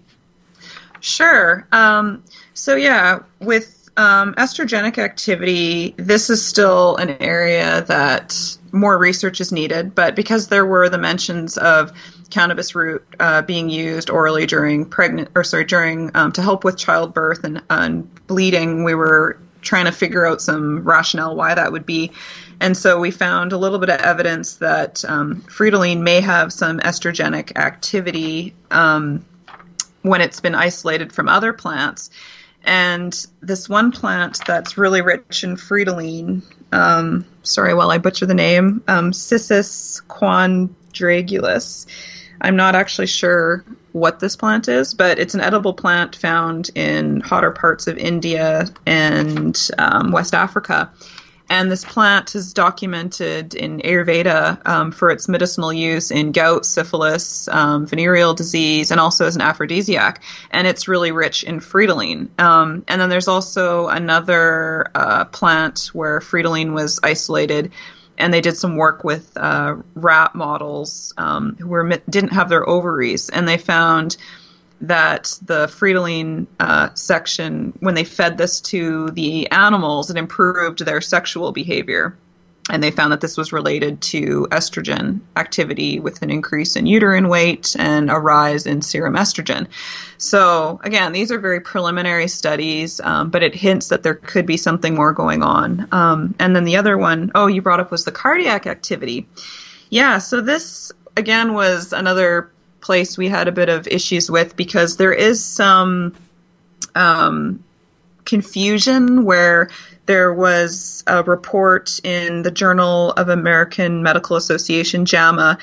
Sure. Um, so yeah, with um, estrogenic activity, this is still an area that more research is needed. But because there were the mentions of cannabis root uh, being used orally during pregnant or sorry during um, to help with childbirth and, and bleeding. We were trying to figure out some rationale why that would be. And so we found a little bit of evidence that um, may have some estrogenic activity um, when it's been isolated from other plants. And this one plant that's really rich in friedelin, um, sorry while I butcher the name, um, Cissus quadrangulus. I'm not actually sure what this plant is, but it's an edible plant found in hotter parts of India and um, West Africa. And this plant is documented in Ayurveda um, for its medicinal use in gout, syphilis, um, venereal disease, and also as an aphrodisiac. And it's really rich in friedelin. Um, and then there's also another uh, plant where friedelin was isolated and they did some work with uh, rat models um, who were didn't have their ovaries, and they found that the friedelin uh, section, when they fed this to the animals, it improved their sexual behavior. And they found that this was related to estrogen activity with an increase in uterine weight and a rise in serum estrogen. So, again, these are very preliminary studies, um, but it hints that there could be something more going on. Um, and then the other one, oh, you brought up was the cardiac activity. Yeah, so this, again, was another place we had a bit of issues with because there is some um, confusion where there was a report in the Journal of American Medical Association, JAMA,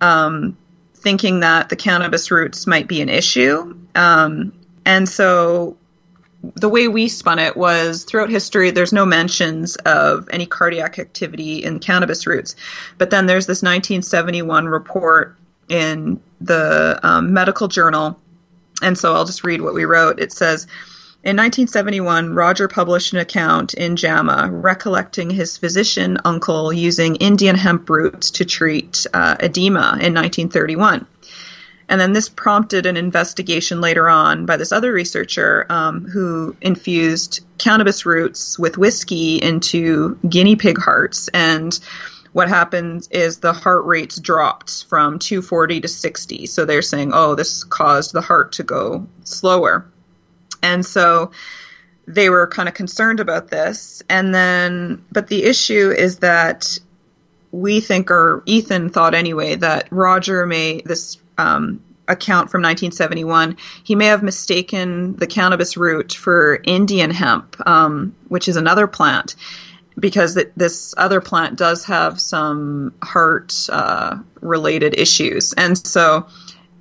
um, thinking that the cannabis roots might be an issue. Um, and so the way we spun it was throughout history, there's no mentions of any cardiac activity in cannabis roots. But then there's this 1971 report in the um, medical journal. And so I'll just read what we wrote. It says, in 1971, Roger published an account in JAMA recollecting his physician uncle using Indian hemp roots to treat uh, edema in 1931. And then this prompted an investigation later on by this other researcher um, who infused cannabis roots with whiskey into guinea pig hearts and what happens is the heart rates dropped from 240 to 60. So they're saying, oh, this caused the heart to go slower. And so they were kind of concerned about this. And then, but the issue is that we think, or Ethan thought anyway, that Roger may, this um, account from 1971, he may have mistaken the cannabis root for Indian hemp, um, which is another plant because it, this other plant does have some heart uh, related issues. And so,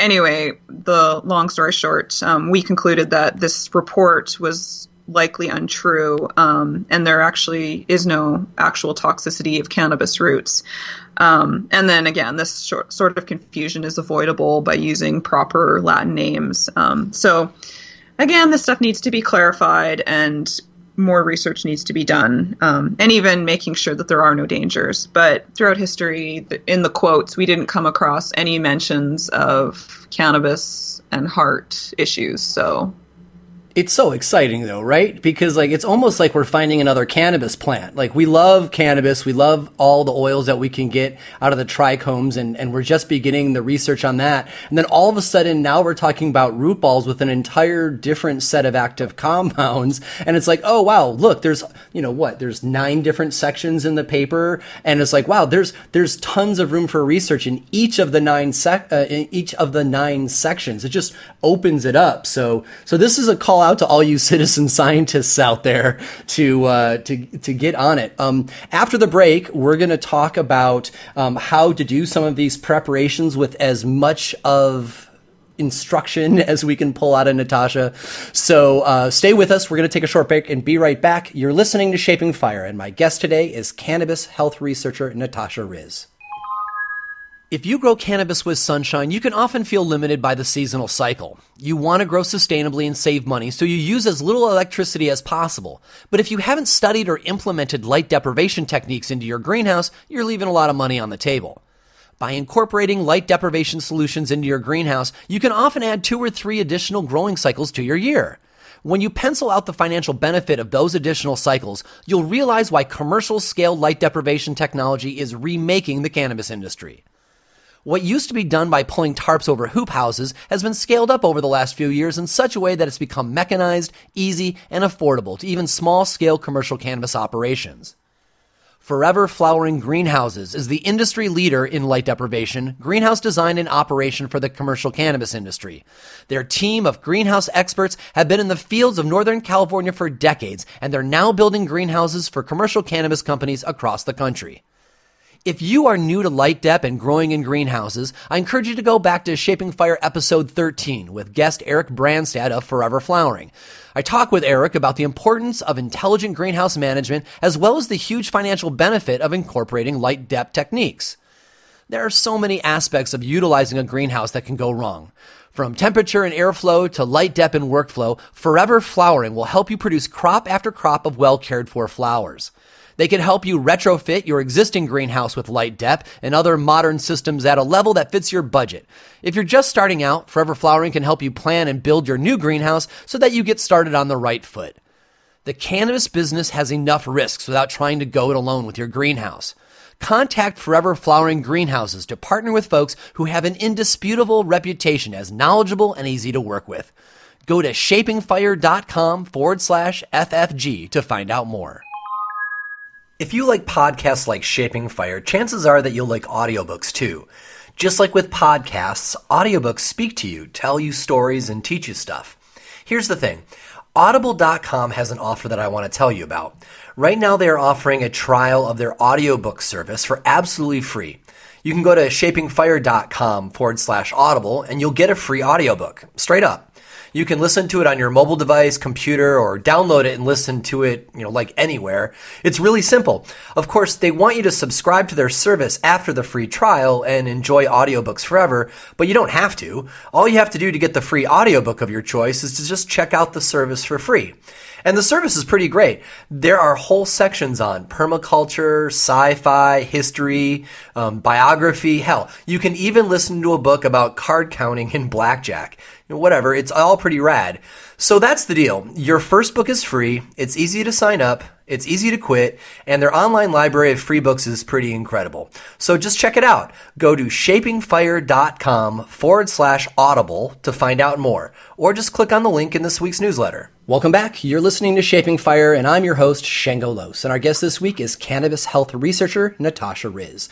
anyway, the long story short, um, we concluded that this report was likely untrue, um, and there actually is no actual toxicity of cannabis roots. Um, and then again, this short, sort of confusion is avoidable by using proper Latin names. Um, so, again, this stuff needs to be clarified and more research needs to be done, um, and even making sure that there are no dangers. But throughout history, in the quotes, we didn't come across any mentions of cannabis and heart issues. So it's so exciting though, right? Because like it's almost like we're finding another cannabis plant. Like we love cannabis, we love all the oils that we can get out of the trichomes and, and we're just beginning the research on that. And then all of a sudden now we're talking about root balls with an entire different set of active compounds. And it's like, oh wow, look, there's, you know what, there's nine different sections in the paper. And it's like, wow, there's, there's tons of room for research in each of the nine sec, uh, in each of the nine sections. It just opens it up. So, so this is a call out to all you citizen scientists out there to uh, to to get on it. Um, after the break, we're going to talk about um, how to do some of these preparations with as much of instruction as we can pull out of Natasha. So uh, stay with us. We're going to take a short break and be right back. You're listening to Shaping Fire, and my guest today is cannabis health researcher Natasha Ryz. If you grow cannabis with sunshine, you can often feel limited by the seasonal cycle. You want to grow sustainably and save money, so you use as little electricity as possible. But if you haven't studied or implemented light deprivation techniques into your greenhouse, you're leaving a lot of money on the table. By incorporating light deprivation solutions into your greenhouse, you can often add two or three additional growing cycles to your year. When you pencil out the financial benefit of those additional cycles, you'll realize why commercial scale light deprivation technology is remaking the cannabis industry. What used to be done by pulling tarps over hoop houses has been scaled up over the last few years in such a way that it's become mechanized, easy, and affordable to even small scale commercial cannabis operations. Forever Flowering Greenhouses is the industry leader in light deprivation, greenhouse design, and operation for the commercial cannabis industry. Their team of greenhouse experts have been in the fields of Northern California for decades, and they're now building greenhouses for commercial cannabis companies across the country. If you are new to light dep and growing in greenhouses, I encourage you to go back to Shaping Fire episode 13 with guest Eric Branstad of Forever Flowering. I talk with Eric about the importance of intelligent greenhouse management as well as the huge financial benefit of incorporating light dep techniques. There are so many aspects of utilizing a greenhouse that can go wrong. From temperature and airflow to light dep and workflow, Forever Flowering will help you produce crop after crop of well cared for flowers. They can help you retrofit your existing greenhouse with light dep and other modern systems at a level that fits your budget. If you're just starting out, Forever Flowering can help you plan and build your new greenhouse so that you get started on the right foot. The cannabis business has enough risks without trying to go it alone with your greenhouse. Contact Forever Flowering Greenhouses to partner with folks who have an indisputable reputation as knowledgeable and easy to work with. Go to shapingfire.com forward slash FFG to find out more. If you like podcasts like Shaping Fire, chances are that you'll like audiobooks too. Just like with podcasts, audiobooks speak to you, tell you stories, and teach you stuff. Here's the thing. Audible.com has an offer that I want to tell you about. Right now they are offering a trial of their audiobook service for absolutely free. You can go to shapingfire.com forward slash audible and you'll get a free audiobook. Straight up. You can listen to it on your mobile device, computer, or download it and listen to it, you know, like anywhere. It's really simple. Of course, they want you to subscribe to their service after the free trial and enjoy audiobooks forever, but you don't have to. All you have to do to get the free audiobook of your choice is to just check out the service for free. And the service is pretty great. There are whole sections on permaculture, sci-fi, history, um, biography. Hell, you can even listen to a book about card counting in blackjack whatever. It's all pretty rad. So that's the deal. Your first book is free. It's easy to sign up. It's easy to quit, and their online library of free books is pretty incredible. So just check it out. Go to shapingfire.com forward slash audible to find out more, or just click on the link in this week's newsletter. Welcome back. You're listening to Shaping Fire, and I'm your host, Shango Los. And our guest this week is cannabis health researcher Natasha Ryz.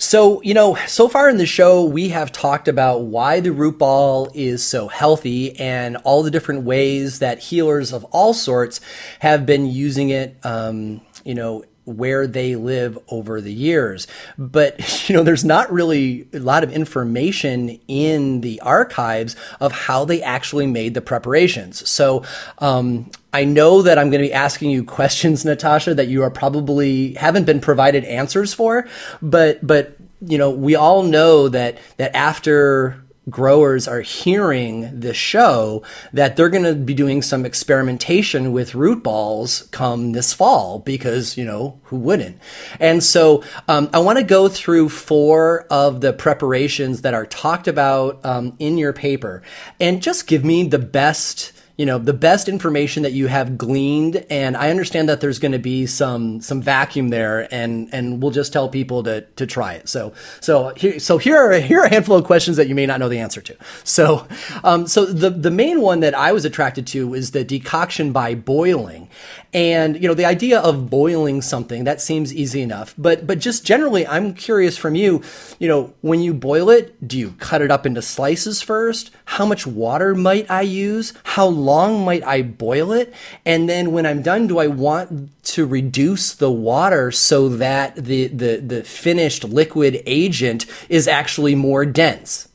So, you know, so far in the show, we have talked about why the root ball is so healthy and all the different ways that healers of all sorts have been using it, um, you know, where they live over the years. But, you know, there's not really a lot of information in the archives of how they actually made the preparations. So, um, I know that I'm going to be asking you questions, Natasha, that you are probably haven't been provided answers for, but, but, you know, we all know that, that after growers are hearing the show that they're going to be doing some experimentation with root balls come this fall because you know who wouldn't? And so um, i want to go through four of the preparations that are talked about um, in your paper. And just give me the best you know the best information that you have gleaned and i understand that there's going to be some some vacuum there and and we'll just tell people to to try it. So so here so here are here are a handful of questions that you may not know the answer to. So um, so the the main one that i was attracted to is the decoction by boiling and you know the idea of boiling something that seems easy enough but but just generally i'm curious from you you know when you boil it do you cut it up into slices first how much water might i use how long might I boil it? And then when I'm done, do I want to reduce the water so that the, the, the finished liquid agent is actually more dense?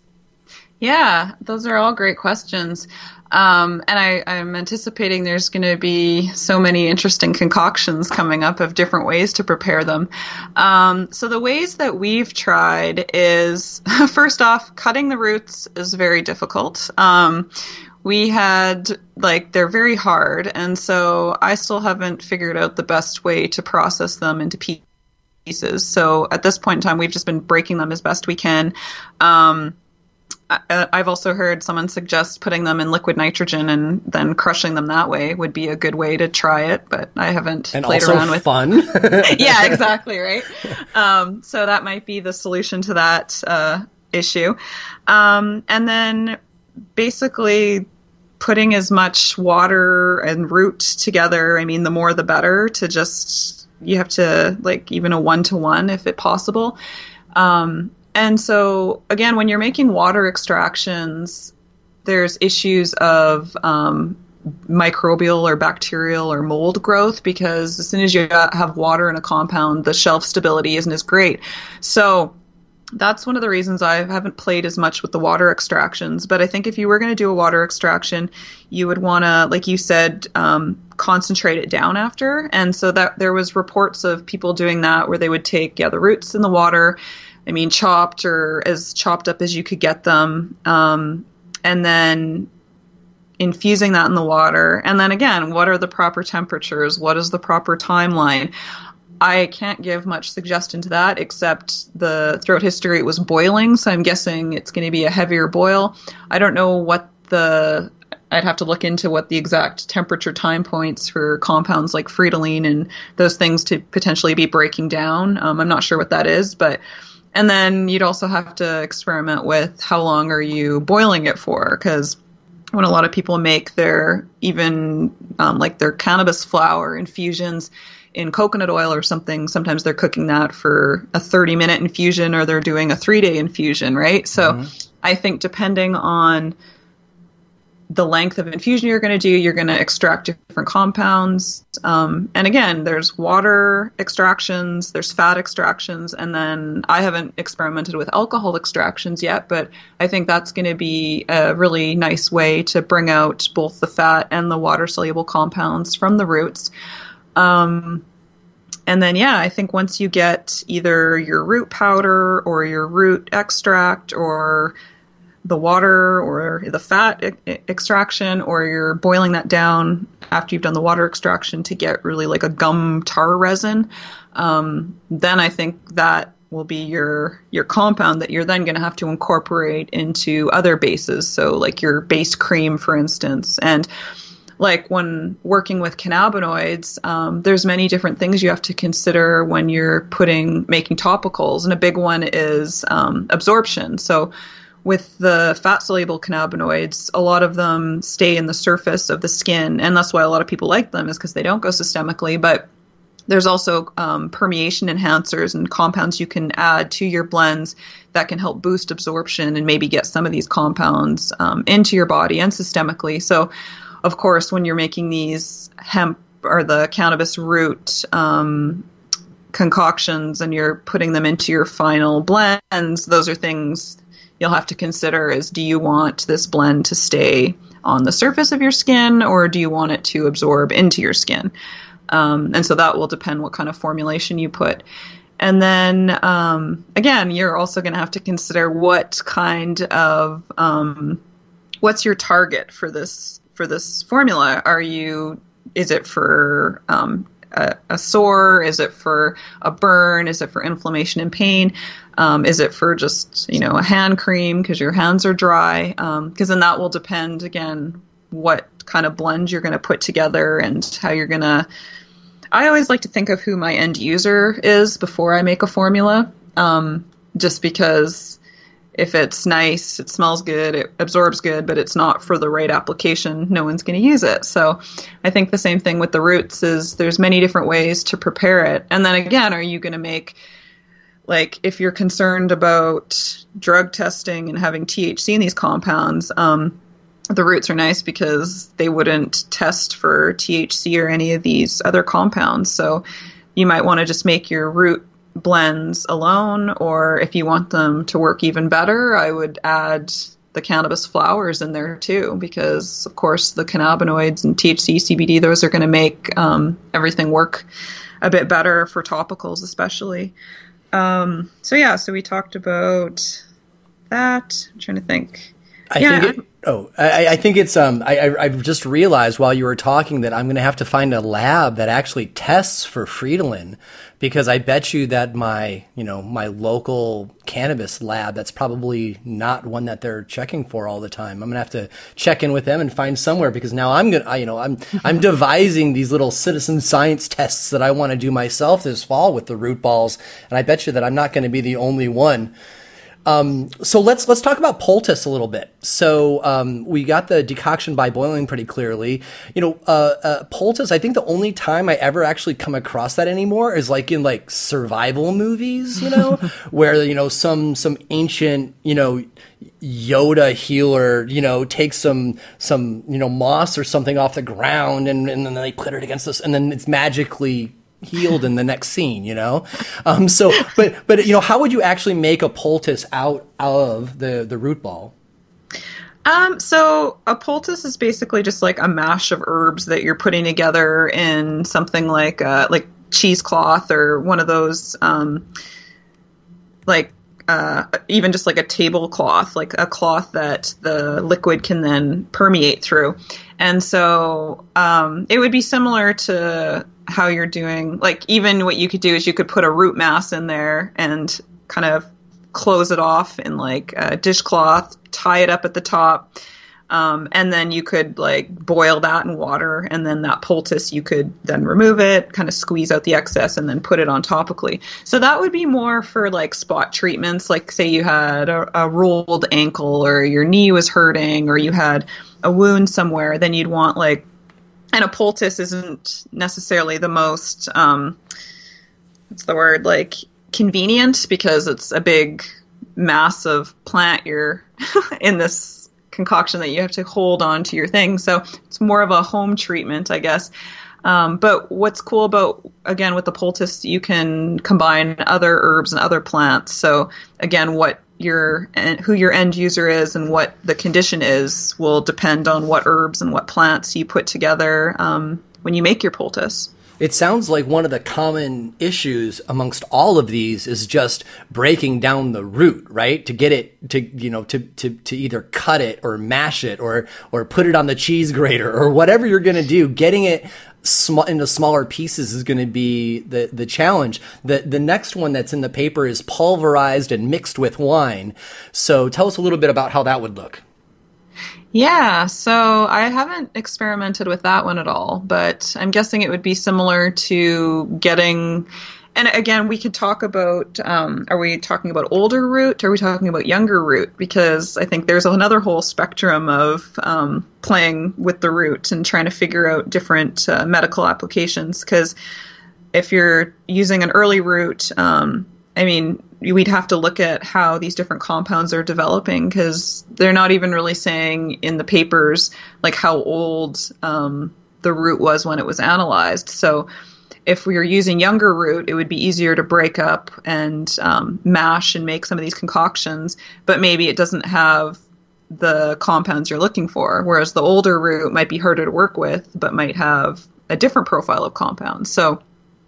Yeah, those are all great questions. Um, and I, I'm anticipating there's going to be so many interesting concoctions coming up of different ways to prepare them. Um, so the ways that we've tried is first off, cutting the roots is very difficult. Um, we had like they're very hard and so i still haven't figured out the best way to process them into pieces so at this point in time we've just been breaking them as best we can um, I, have also heard someone suggest putting them in liquid nitrogen and then crushing them that way would be a good way to try it, but I haven't and played around with fun. yeah, exactly right. Um, so that might be the solution to that uh, issue. Um, and then basically putting as much water and root together. I mean, the more the better to just you have to like even a one to one if it possible. Um, and so again, when you're making water extractions, there's issues of um, microbial or bacterial or mold growth because as soon as you have water in a compound, the shelf stability isn't as great. So that's one of the reasons I haven't played as much with the water extractions. But I think if you were going to do a water extraction, you would want to, like you said, um, concentrate it down after. And so that there was reports of people doing that where they would take yeah the roots in the water, I mean chopped or as chopped up as you could get them, um, and then infusing that in the water. And then again, what are the proper temperatures? What is the proper timeline? I can't give much suggestion to that, except the throughout history it was boiling, so I'm guessing it's going to be a heavier boil. I don't know what the I'd have to look into what the exact temperature time points for compounds like friedelin and those things to potentially be breaking down. Um, I'm not sure what that is, but and then you'd also have to experiment with how long are you boiling it for because when a lot of people make their even um, like their cannabis flower infusions in coconut oil or something sometimes they're cooking that for a 30 minute infusion or they're doing a three day infusion right so mm-hmm. i think depending on the length of infusion you're going to do. You're going to extract different compounds. Um, and again, there's water extractions, there's fat extractions, and then I haven't experimented with alcohol extractions yet, but I think that's going to be a really nice way to bring out both the fat and the water soluble compounds from the roots. Um, and then, yeah, I think once you get either your root powder or your root extract or the water or the fat e- extraction, or you're boiling that down after you've done the water extraction to get really like a gum tar resin, um, then I think that will be your your compound that you're then going to have to incorporate into other bases. So like your base cream, for instance, and like when working with cannabinoids, um, there's many different things you have to consider when you're putting making topicals, and a big one is um, absorption. So with the fat soluble cannabinoids, a lot of them stay in the surface of the skin, and that's why a lot of people like them is because they don't go systemically. But there's also um, permeation enhancers and compounds you can add to your blends that can help boost absorption and maybe get some of these compounds um, into your body and systemically. So, of course, when you're making these hemp or the cannabis root um, concoctions and you're putting them into your final blends, those are things you'll have to consider is do you want this blend to stay on the surface of your skin or do you want it to absorb into your skin? Um, and so that will depend what kind of formulation you put. And then um, again, you're also going to have to consider what kind of um, what's your target for this for this formula. Are you is it for um, a, a, sore? Is it for a burn? Is it for inflammation and pain? Um, is it for just you know a hand cream because your hands are dry? Because um, then that will depend again what kind of blend you're going to put together and how you're going to. I always like to think of who my end user is before I make a formula, um, just because if it's nice, it smells good, it absorbs good, but it's not for the right application, no one's going to use it. So I think the same thing with the roots is there's many different ways to prepare it. And then again, are you going to make like if you're concerned about drug testing and having THC in these compounds, um, the roots are nice because they wouldn't test for THC or any of these other compounds. So you might want to just make your root blends alone, or if you want them to work even better, I would add the cannabis flowers in there too, because of course the cannabinoids and THC, CBD, those are going to make um, everything work a bit better for topicals, especially. Um, so yeah, so we talked about that. I'm trying to think. I yeah, think it, oh, I, I, think it's um. I, I just realized while you were talking that I'm going to have to find a lab that actually tests for friedelin because I bet you that my you know my local cannabis lab that's probably not one that they're checking for all the time. I'm gonna have to check in with them and find somewhere because now I'm gonna I, you know I'm I'm devising these little citizen science tests that I want to do myself this fall with the root balls, and I bet you that I'm not going to be the only one Um, so let's let's talk about poultice a little bit. So um, we got the decoction by boiling pretty clearly. You know, uh, uh, poultice. I think the only time I ever actually come across that anymore is like in like survival movies. You know, where you know some some ancient you know Yoda healer, you know, takes some some you know moss or something off the ground, and, and then they put it against this, and then it's magically healed in the next scene, you know? Um, so, but, but, you know, how would you actually make a poultice out of the, the root ball? Um, so a poultice is basically just like a mash of herbs that you're putting together in something like, uh, like cheesecloth or one of those, um, like, uh, even just like a tablecloth, like a cloth that the liquid can then permeate through. And so um, it would be similar to how you're doing like even what you could do is you could put a root mass in there and kind of close it off in like a dishcloth tie it up at the top um, and then you could like boil that in water and then that poultice you could then remove it kind of squeeze out the excess and then put it on topically. So that would be more for like spot treatments. Like say you had a, a rolled ankle or your knee was hurting or you had a wound somewhere then you'd want like and a poultice isn't necessarily the most um, what's the word like convenient because it's a big mass of plant you're in this concoction that you have to hold on to your thing. So it's more of a home treatment i guess. Um, but what's cool about again with the poultice you can combine other herbs and other plants. So again what your and who your end user is and what the condition is will depend on what herbs and what plants you put together um, when you make your poultice. It sounds like one of the common issues amongst all of these is just breaking down the root, right? To get it to you know to to to either cut it or mash it or or put it on the cheese grater or whatever you're going to do, getting it sm- into smaller pieces is going to be the the challenge. The the next one that's in the paper is pulverized and mixed with wine. So tell us a little bit about how that would look. Yeah, so I haven't experimented with that one at all, but I'm guessing it would be similar to getting and again, we could talk about um, are we talking about older root? Are we talking about younger root? Because I think there's another whole spectrum of um, playing with the root and trying to figure out different uh, medical applications. Because if you're using an early root, um, I mean, we'd have to look at how these different compounds are developing because they're not even really saying in the papers like how old um, the root was when it was analyzed. So if we were using younger root, it would be easier to break up and um, mash and make some of these concoctions, but maybe it doesn't have the compounds you're looking for. Whereas the older root might be harder to work with, but might have a different profile of compounds. So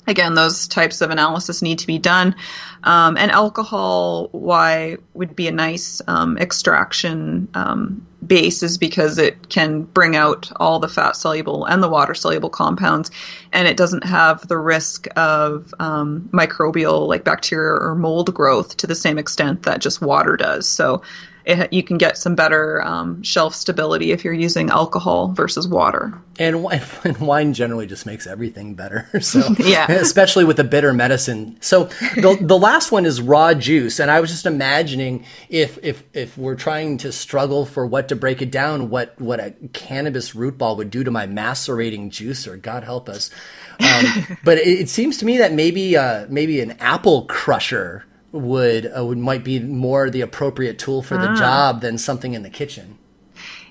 again, those types of analysis need to be done. Um, and alcohol, why would be a nice um, extraction um, base is because it can bring out all the fat soluble and the water soluble compounds, and it doesn't have the risk of um, microbial, like bacteria or mold growth, to the same extent that just water does. So it, you can get some better um, shelf stability if you're using alcohol versus water. And, and wine generally just makes everything better. So yeah, especially with the bitter medicine. So the the last one is raw juice, and I was just imagining if if if we're trying to struggle for what to break it down, what what a cannabis root ball would do to my macerating juicer. God help us. Um, but it, it, seems to me that maybe uh, maybe an apple crusher would uh, would might be more the appropriate tool for the ah. job than something in the kitchen.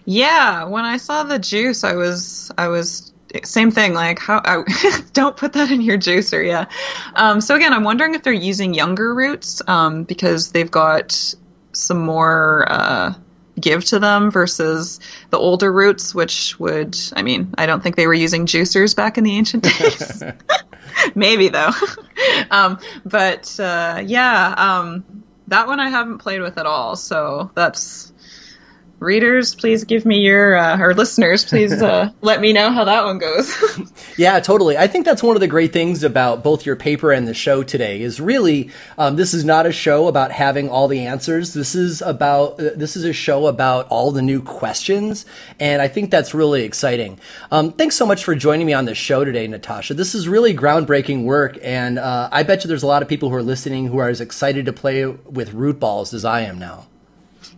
Yeah, when I saw the juice, I was I was same thing. Like how I, don't put that in your juicer. Yeah. Um, so again, I'm wondering if they're using younger roots um, because they've got some more uh, give to them versus the older roots, which would I mean I don't think they were using juicers back in the ancient days. Maybe though. um, but uh, yeah, um, that one I haven't played with at all. So that's readers, please give me your, uh, or listeners, please uh, let me know how that one goes. yeah, totally. I think that's one of the great things about both your paper and the show today is really um, this is not a show about having all the answers. This is about uh, this is a show about all the new questions, and I think that's really exciting. Um, thanks so much for joining me on the show today, Natasha. This is really groundbreaking work, and uh, I bet you there's a lot of people who are listening who are as excited to play with root balls as I am now.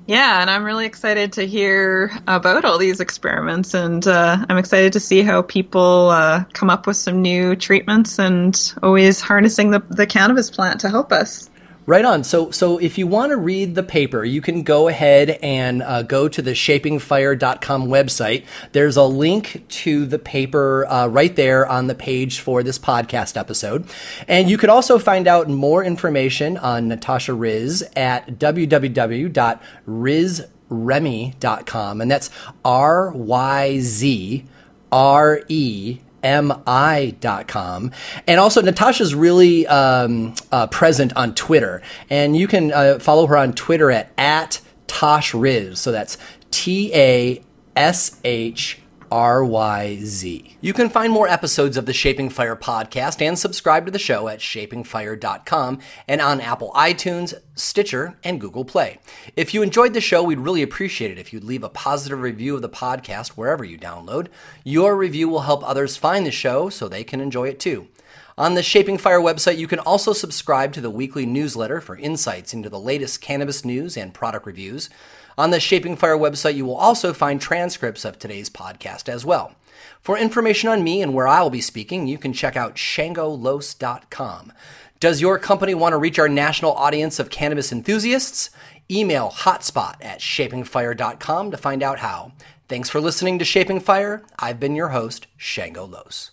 Yeah, and I'm really excited to hear about all these experiments, and uh, I'm excited to see how people uh, come up with some new treatments and always harnessing the, the cannabis plant to help us. Right on. So, so if you want to read the paper, you can go ahead and uh, go to the shapingfire.com website. There's a link to the paper uh, right there on the page for this podcast episode. And you could also find out more information on Natasha Ryz at www.ryzremi.com. And that's R Y Z R E mi.com. And also, Natasha's really um, uh, present on Twitter. And you can uh, follow her on Twitter at, at Tash Ryz. So that's T A S H R-Y-Z. You can find more episodes of the Shaping Fire podcast and subscribe to the show at shapingfire.com and on Apple iTunes, Stitcher, and Google Play. If you enjoyed the show, we'd really appreciate it if you'd leave a positive review of the podcast wherever you download. Your review will help others find the show so they can enjoy it too. On the Shaping Fire website, you can also subscribe to the weekly newsletter for insights into the latest cannabis news and product reviews. On the Shaping Fire website, you will also find transcripts of today's podcast as well. For information on me and where I will be speaking, you can check out shangolos.com. Does your company want to reach our national audience of cannabis enthusiasts? Email hotspot at shapingfire.com to find out how. Thanks for listening to Shaping Fire. I've been your host, Shango Los.